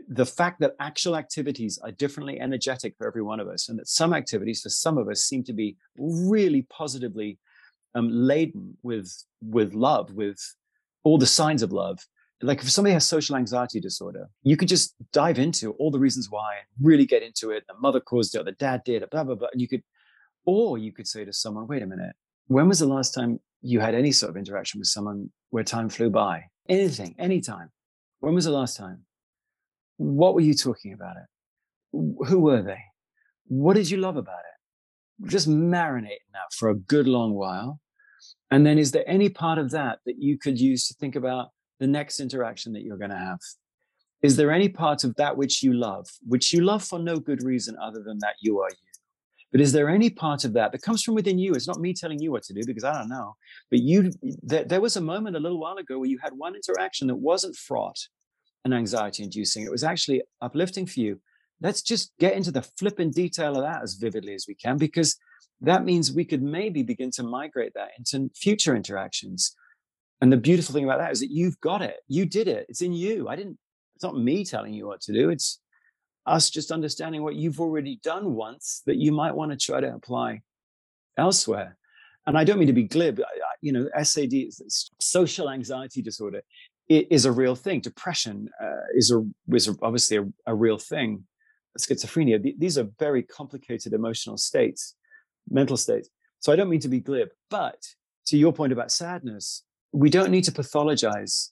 the fact that actual activities are differently energetic for every one of us, and that some activities for some of us seem to be really positively um, laden with with love, with all the signs of love. Like if somebody has social anxiety disorder, you could just dive into all the reasons why and really get into it. The mother caused it, or the dad did, blah blah blah, and you could, or you could say to someone, "Wait a minute, when was the last time you had any sort of interaction with someone where time flew by? Anything, anytime. When was the last time?" What were you talking about it? Who were they? What did you love about it? Just marinate in that for a good long while. And then, is there any part of that that you could use to think about the next interaction that you're going to have? Is there any part of that which you love, which you love for no good reason other than that you are you? But is there any part of that that comes from within you? It's not me telling you what to do because I don't know. But you, there, there was a moment a little while ago where you had one interaction that wasn't fraught and anxiety inducing. It was actually uplifting for you. Let's just get into the flippant detail of that as vividly as we can, because that means we could maybe begin to migrate that into future interactions. And the beautiful thing about that is that you've got it. You did it. It's in you. I didn't, it's not me telling you what to do. It's us just understanding what you've already done once that you might want to try to apply elsewhere. And I don't mean to be glib. You know, SAD, social anxiety disorder, is a real thing. Depression uh, is a is obviously a, a, real thing. Schizophrenia. Th- these are very complicated emotional states, mental states. So I don't mean to be glib, but to your point about sadness, we don't need to pathologize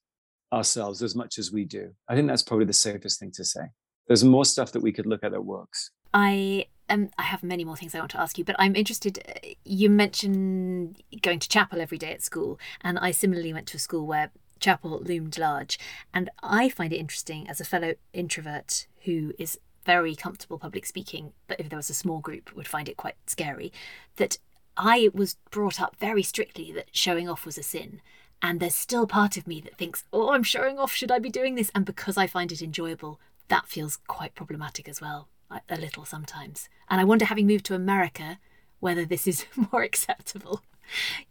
ourselves as much as we do. I think that's probably the safest thing to say. There's more stuff that we could look at that works. I um, I have many more things I want to ask you, but I'm interested. You mentioned going to chapel every day at school, and I similarly went to a school where chapel loomed large. And I find it interesting as a fellow introvert who is very comfortable public speaking, but if there was a small group, would find it quite scary, that I was brought up very strictly that showing off was a sin. And there's still part of me that thinks, oh, I'm showing off. Should I be doing this? And because I find it enjoyable, that feels quite problematic as well, a little sometimes. And I wonder, having moved to America, whether this is more acceptable.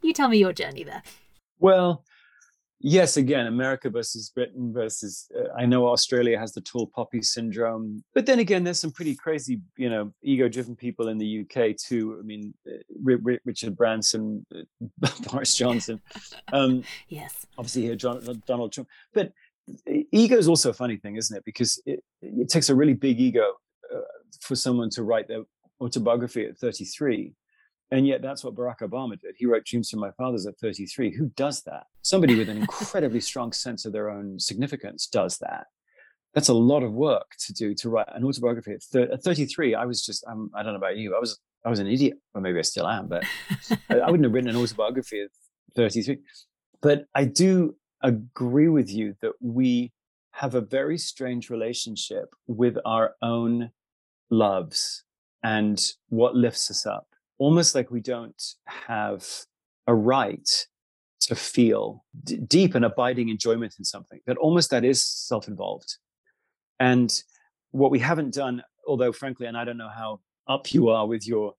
You tell me your journey there. Well, yes again america versus britain versus uh, i know australia has the tall poppy syndrome but then again there's some pretty crazy you know ego driven people in the uk too i mean uh, richard branson uh, boris johnson um, yes. obviously here John, donald trump but ego is also a funny thing isn't it? Because it, it takes a really big ego uh, for someone to write their autobiography at 33 And yet that's what Barack Obama did. He wrote Dreams from My Fathers at 33. Who does that? Somebody with an incredibly strong sense of their own significance does that. That's a lot of work to do to write an autobiography at, thir- at 33. I was just, um, I don't know about you. I was, I was an idiot, or maybe I still am, but I, I wouldn't have written an autobiography at 33. But I do agree with you that we have a very strange relationship with our own loves and what lifts us up. Almost like we don't have a right to feel d- deep and abiding enjoyment in something, that almost that is self involved. And what we haven't done, although frankly, and I don't know how up you are with your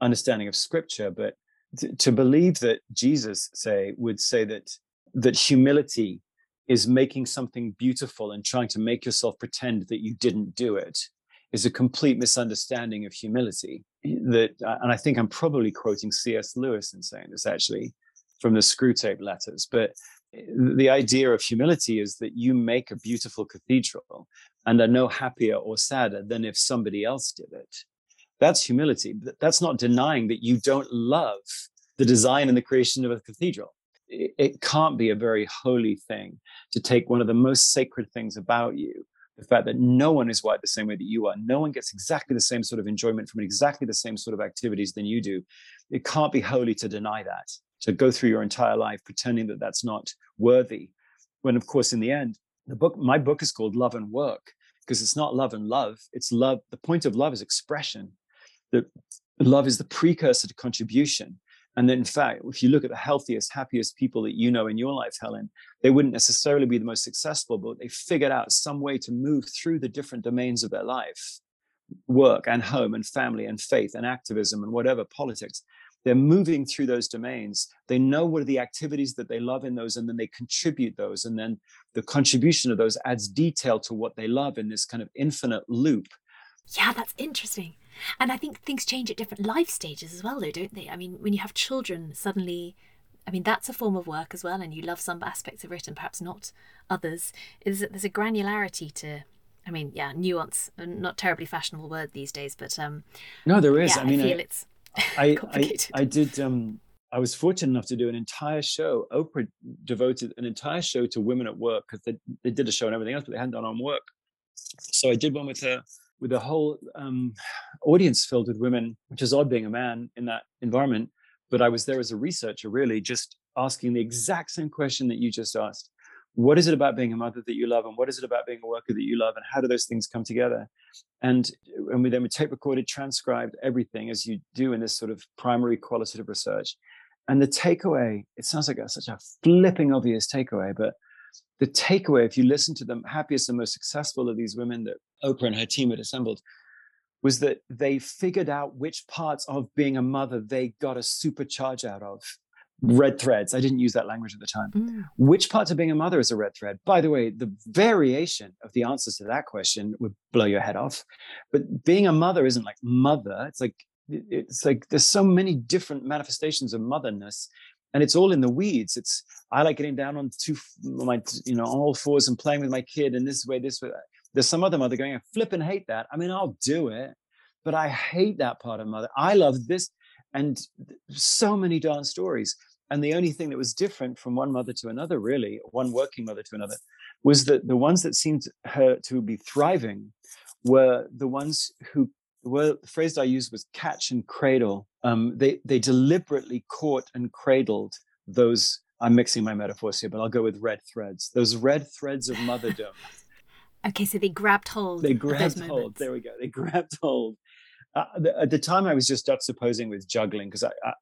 understanding of scripture, but t- to believe that Jesus, say, would say that that humility is making something beautiful and trying to make yourself pretend that you didn't do it is a complete misunderstanding of humility that uh, and i think i'm probably quoting cs lewis in saying this actually from the Screwtape letters but eh, the idea of humility is that you make a beautiful cathedral and are no happier or sadder than if somebody else did it. That's humility. That's not denying that you don't love the design and the creation of a cathedral. It can't be a very holy thing to take one of the most sacred things about you the fact that no one is wired the same way that you are. No one gets exactly the same sort of enjoyment from exactly the same sort of activities than you do. It can't be holy to deny that to go through your entire life pretending that that's not worthy. When of course in the end the book my book is called love and work because it's not love and love. It's love the point of love is expression. That love is the precursor to contribution and in fact, if you look at the healthiest, happiest people that you know in your life, Helen, they wouldn't necessarily be the most successful, but they figured out some way to move through the different domains of their life work and home and family and faith and activism and whatever, politics. They're moving through those domains. They know what are the activities that they love in those, and then they contribute those. And then the contribution of those adds detail to what they love in this kind of infinite loop. Yeah, that's interesting. And I think things change at different life stages as well, though, don't they? I mean, when you have children, suddenly, I mean, that's a form of work as well, and you love some aspects of it and perhaps not others. Is that there's a granularity to, I mean, yeah, nuance, not terribly fashionable word these days, but um, no, there is. Yeah, I mean, I feel I, it's I, I, I did. Um, I was fortunate enough to do an entire show. Oprah devoted an entire show to women at work because they, they did a show and everything else, but they hadn't done on work. So I did one with her with a whole um, audience filled with women, which is odd being a man in that environment. But I was there as a researcher, really just asking the exact same question that you just asked. What is it about being a mother that you love? And what is it about being a worker that you love? And how do those things come together? And, and we then we tape recorded, transcribed everything as you do in this sort of primary qualitative research. And the takeaway, it sounds like a, such a flipping obvious takeaway, but the takeaway, if you listen to the happiest and most successful of these women that Oprah and her team had assembled, was that they figured out which parts of being a mother they got a supercharge out of. Red threads. I didn't use that language at the time. Mm. Which parts of being a mother is a red thread? By the way, the variation of the answers to that question would blow your head off. But being a mother isn't like mother. It's like it's like there's so many different manifestations of motherness and it's all in the weeds. It's I like getting down on two my you know all fours and playing with my kid in this way, this way. There's some other mother going, I flip and hate that. I mean, I'll do it, but I hate that part of mother. I love this, and so many darn stories. And the only thing that was different from one mother to another, really, one working mother to another, was that the ones that seemed her to be thriving were the ones who the word the phrase I used was catch and cradle. Um, they they deliberately caught and cradled those. I'm mixing my metaphors here, but I'll go with red threads. Those red threads of motherdom. okay, so they grabbed hold. They grabbed hold. There we go. They grabbed hold. Uh, the, at the time, I was just juxtaposing with juggling because I, I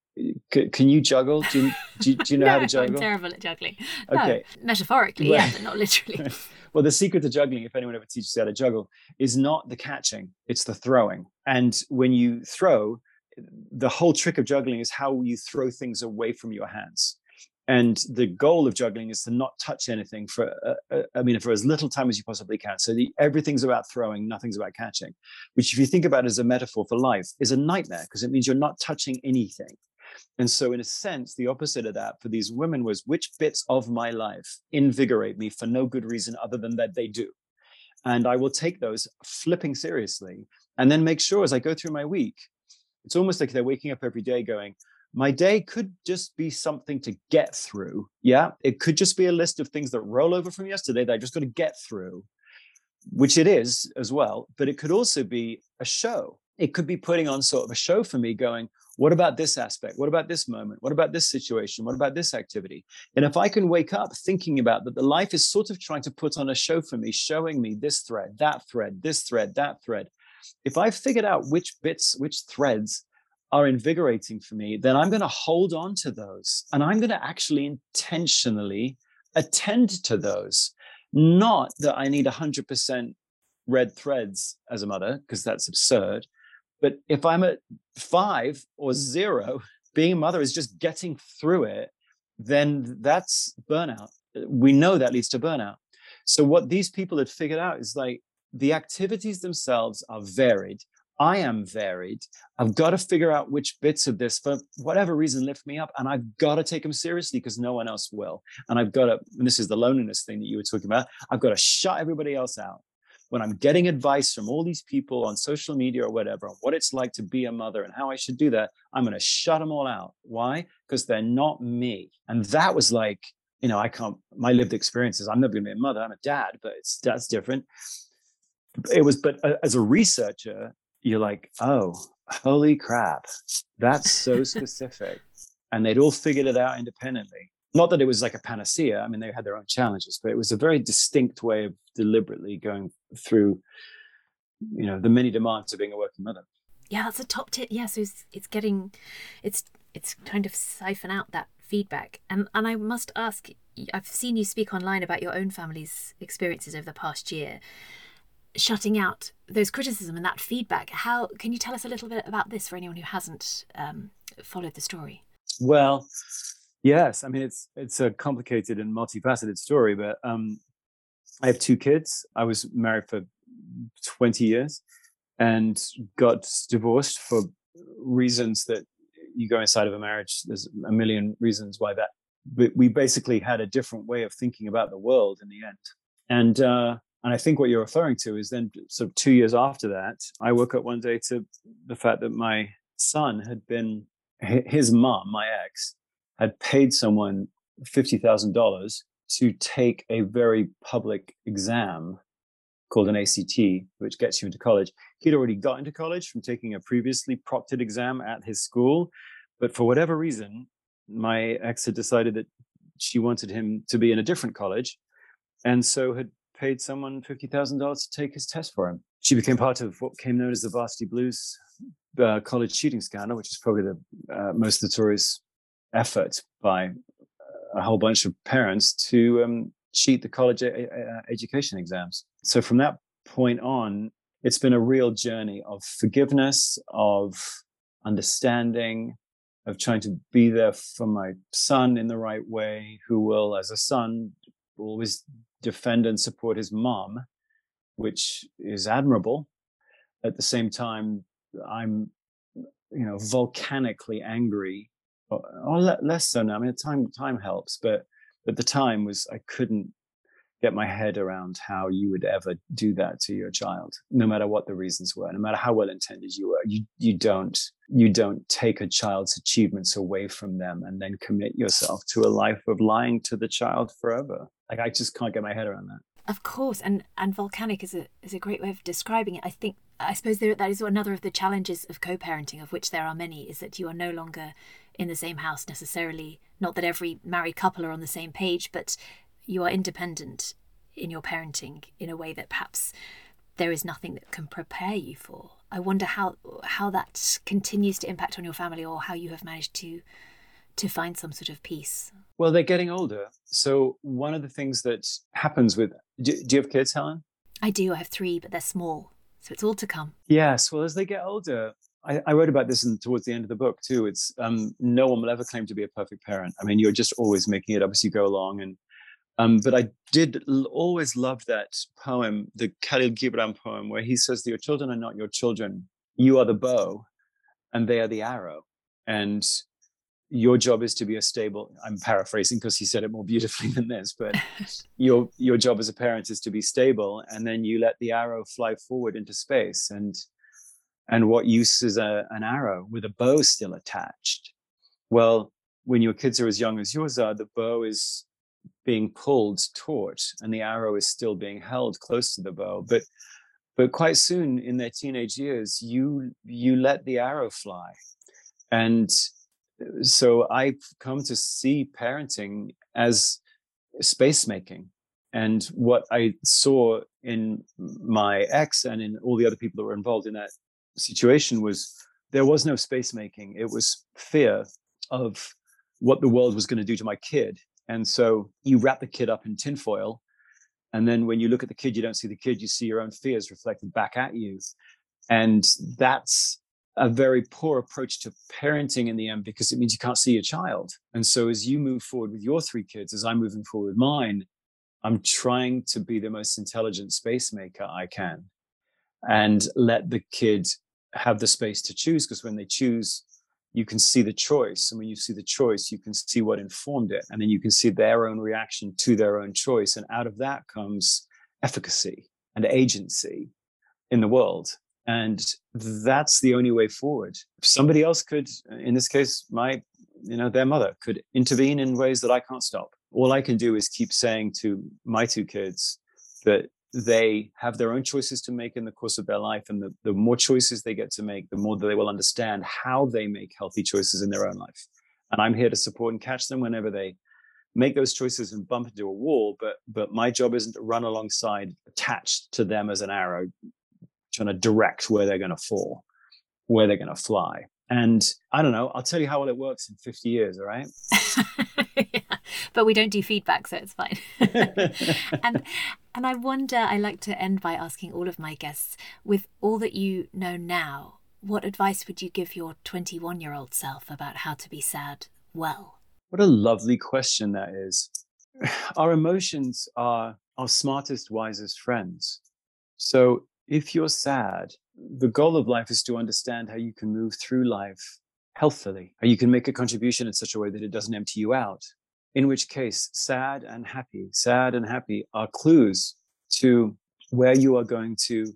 c- can you juggle? Do you, do you, do you know no, how to juggle? I'm terrible at juggling. Okay, no, metaphorically, yeah, but not literally. well, the secret to juggling, if anyone ever teaches you how to juggle, is not the catching; it's the throwing. And when you throw, the whole trick of juggling is how you throw things away from your hands. And the goal of juggling is to not touch anything for, uh, uh, I mean, for as little time as you possibly can. So the, everything's about throwing, nothing's about catching, which, if you think about it as a metaphor for life, is a nightmare because it means you're not touching anything. And so, in a sense, the opposite of that for these women was which bits of my life invigorate me for no good reason other than that they do. And I will take those flipping seriously and then make sure as I go through my week It's almost like they're waking up every day going, my day could just be something to get through. Yeah. It could just be a list of things that roll over from yesterday that I just got to get through, which it is as well. But it could also be a show. It could be putting on sort of a show for me going, what about this aspect? What about this moment? What about this situation? What about this activity? And if I can wake up thinking about that, the life is sort of trying to put on a show for me, showing me this thread, that thread, this thread, that thread. If I've figured out which bits, which threads are invigorating for me, then I'm going to hold on to those and I'm going to actually intentionally attend to those. Not that I need 100% red threads as a mother, because that's absurd. But if I'm at five or zero, being a mother is just getting through it, then that's burnout. Uh, we know that leads to burnout. So, what these people had figured out is like the activities themselves are varied. I am varied. I've got to figure out which bits of this, for whatever reason, lift me up. And I've got to take them seriously because no one else will. And I've got to, and this is the loneliness thing that you were talking about, I've got to shut everybody else out. When I'm getting advice from all these people on social media or whatever on what it's like to be a mother and how I should do that, I'm going to shut them all out. Why? Because they're not me. And that was like, you know, I can't, my lived experiences, I'm never going to be a mother. I'm a dad, but it's, that's different. It was, but uh, as a researcher, you're like, oh, holy crap, that's so specific. and they'd all figured it out independently. Not that it was like a panacea. I mean, they had their own challenges, but it was a very distinct way of deliberately going through, you know, the many demands of being a working mother. Yeah, that's a top tip. Yeah, so it's, it's getting, it's it's kind of siphon out that feedback. And and I must ask, I've seen you speak online about your own family's experiences over the past year shutting out those criticism and that feedback. How can you tell us a little bit about this for anyone who hasn't um, followed the story? Well, yes. I mean, it's it's a complicated and multifaceted story, but um, I have two kids. I was married for twenty years and got divorced for reasons that you go inside of a marriage. There's a million reasons why that. But we basically had a different way of thinking about the world in the end, and. Uh, and I think what you're referring to is then sort of two years after that, I woke up one day to the fact that my son had been, his mom, my ex, had paid someone $50,000 to take a very public exam called an ACT, which gets you into college. He'd already got into college from taking a previously proctored exam at his school. But for whatever reason, my ex had decided that she wanted him to be in a different college and so had paid someone $50,000 to take his test for him. She became part of what came known as the Varsity Blues uh, college cheating scandal, which is probably the uh, most notorious effort by a whole bunch of parents to um, cheat the college a- education exams. So from that point on, it's been a real journey of forgiveness, of understanding, of trying to be there for my son in the right way, who will, as a son, always defend and support his mom, which is admirable. At the same time, I'm, you know, volcanically angry, or, or oh, less so now. I mean, time time helps, but at the time was I couldn't get my head around how you would ever do that to your child no matter what the reasons were no matter how well intended you were you you don't you don't take a child's achievements away from them and then commit yourself to a life of lying to the child forever like I just can't get my head around that. Of course, and and volcanic is a is a great way of describing it. I think I suppose there, that is another of the challenges of co-parenting, of which there are many, is that you are no longer in the same house necessarily. Not that every married couple are on the same page, but you are independent in your parenting in a way that perhaps there is nothing that can prepare you for. I wonder how how that continues to impact on your family, or how you have managed to to find some sort of peace. Well, they're getting older. So one of the things that happens with do, do you have kids, Helen? I do. I have three, but they're small, so it's all to come. Yes. Well, as they get older, I, I wrote about this in, towards the end of the book too. It's um, no one will ever claim to be a perfect parent. I mean, you're just always making it up as you go along, and um, but I did l- always love that poem, the Kahlil Gibran poem, where he says your children are not your children. You are the bow, and they are the arrow. And your job is to be a stable i'm paraphrasing because he said it more beautifully than this but your your job as a parent is to be stable and then you let the arrow fly forward into space and And what use is a, an arrow with a bow still attached? Well, when your kids are as young as yours are, the bow is being pulled taut and the arrow is still being held close to the bow. But but quite soon in their teenage years, you you let the arrow fly. And so I've come to see parenting as space making. And what I saw in my ex and in all the other people that were involved in that situation was there was no space making. It was fear of what the world was going to do to my kid. And so you wrap the kid up in tinfoil. And then when you look at the kid, you don't see the kid, you see your own fears reflected back at you. And that's a very poor approach to parenting in the end because it means you can't see your child. And so as you move forward with your three kids, as I'm moving forward with mine, I'm trying to be the most intelligent space maker I can and let the kid have the space to choose because when they choose, you can see the choice. And when you see the choice, you can see what informed it. And then you can see their own reaction to their own choice. And out of that comes efficacy and agency in the world. And that's the only way forward. If somebody else could, in this case, my, you know, their mother could intervene in ways that I can't stop. All I can do is keep saying to my two kids that they have their own choices to make in the course of their life. And the, the more choices they get to make, the more they will understand how they make healthy choices in their own life. And I'm here to support and catch them whenever they make those choices and bump into a wall. But but my job isn't to run alongside, attached to them as an arrow, trying to direct where they're going to fall, where they're going to fly. And I don't know, I'll tell you how well it works in 50 years, all right? yeah, but we don't do feedback, so it's fine. and and I wonder, I like to end by asking all of my guests, with all that you know now, what advice would you give your 21 year old self about how to be sad well? What a lovely question that is. Our emotions are our smartest, wisest friends. So if you're sad, the goal of life is to understand how you can move through life healthfully, how you can make a contribution in such a way that it doesn't empty you out, in which case sad and happy, sad and happy are clues to where you are going to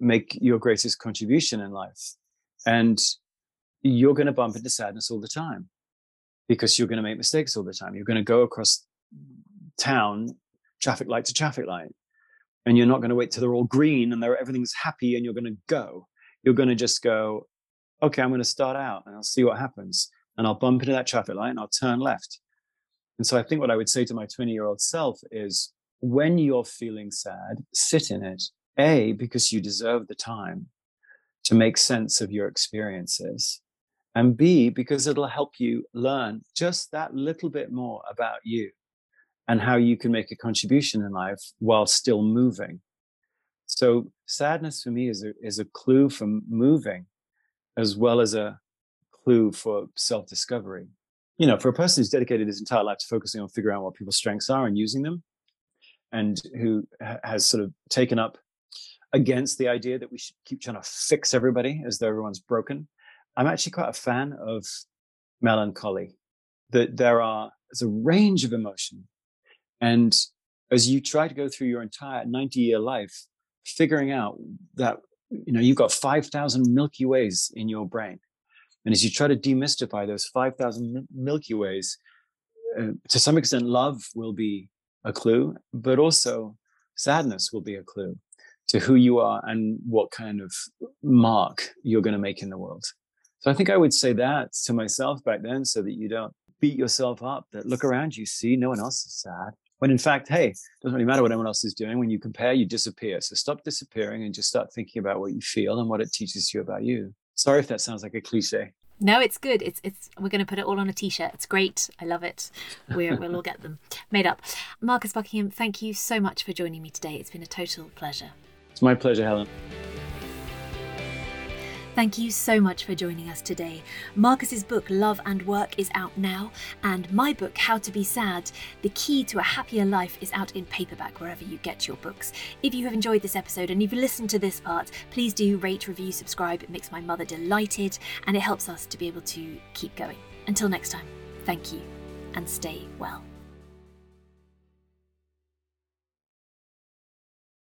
make your greatest contribution in life. And you're going to bump into sadness all the time because you're going to make mistakes all the time. You're going to go across town, traffic light to traffic light, and you're not going to wait till they're all green and they're, everything's happy and you're going to go. You're going to just go, okay, I'm going to start out and I'll see what happens. And I'll bump into that traffic light and I'll turn left. And so I think what I would say to my 20 year old self is when you're feeling sad, sit in it. A, because you deserve the time to make sense of your experiences. And B, because it'll help you learn just that little bit more about you and how you can make a contribution in life while still moving. So sadness for me is a, is a clue for moving as well as a clue for self discovery you know, for a person who's dedicated his entire life to focusing on figuring out what people's strengths are and using them, and who has sort of taken up against the idea that we should keep trying to fix everybody as though everyone's broken, I'm actually quite a fan of melancholy. That there are there's a range of emotion, and as you try to go through your entire 90 year life, figuring out that you know you've got 5,000 Milky Ways in your brain and as you try to demystify those 5,000 Milky Ways, uh, to some extent, love will be a clue, but also sadness will be a clue to who you are and what kind of mark you're going to make in the world. So I think I would say that to myself back then so that you don't beat yourself up, that look around you, see no one else is sad. When in fact, hey, it doesn't really matter what anyone else is doing. When you compare, you disappear. So stop disappearing and just start thinking about what you feel and what it teaches you about you. Sorry if that sounds like a cliche. No, it's good. It's it's we're going to put it all on a t-shirt. It's great. I love it. We're, we'll all get them made up. Marcus Buckingham, thank you so much for joining me today. It's been a total pleasure. It's my pleasure, Helen. Thank you so much for joining us today. Marcus's book Love and Work is out now, and my book How to Be Sad: The Key to a Happier Life is out in paperback wherever you get your books. If you have enjoyed this episode and you've listened to this part, please do rate, review, subscribe. It makes my mother delighted and it helps us to be able to keep going. Until next time, thank you and stay well.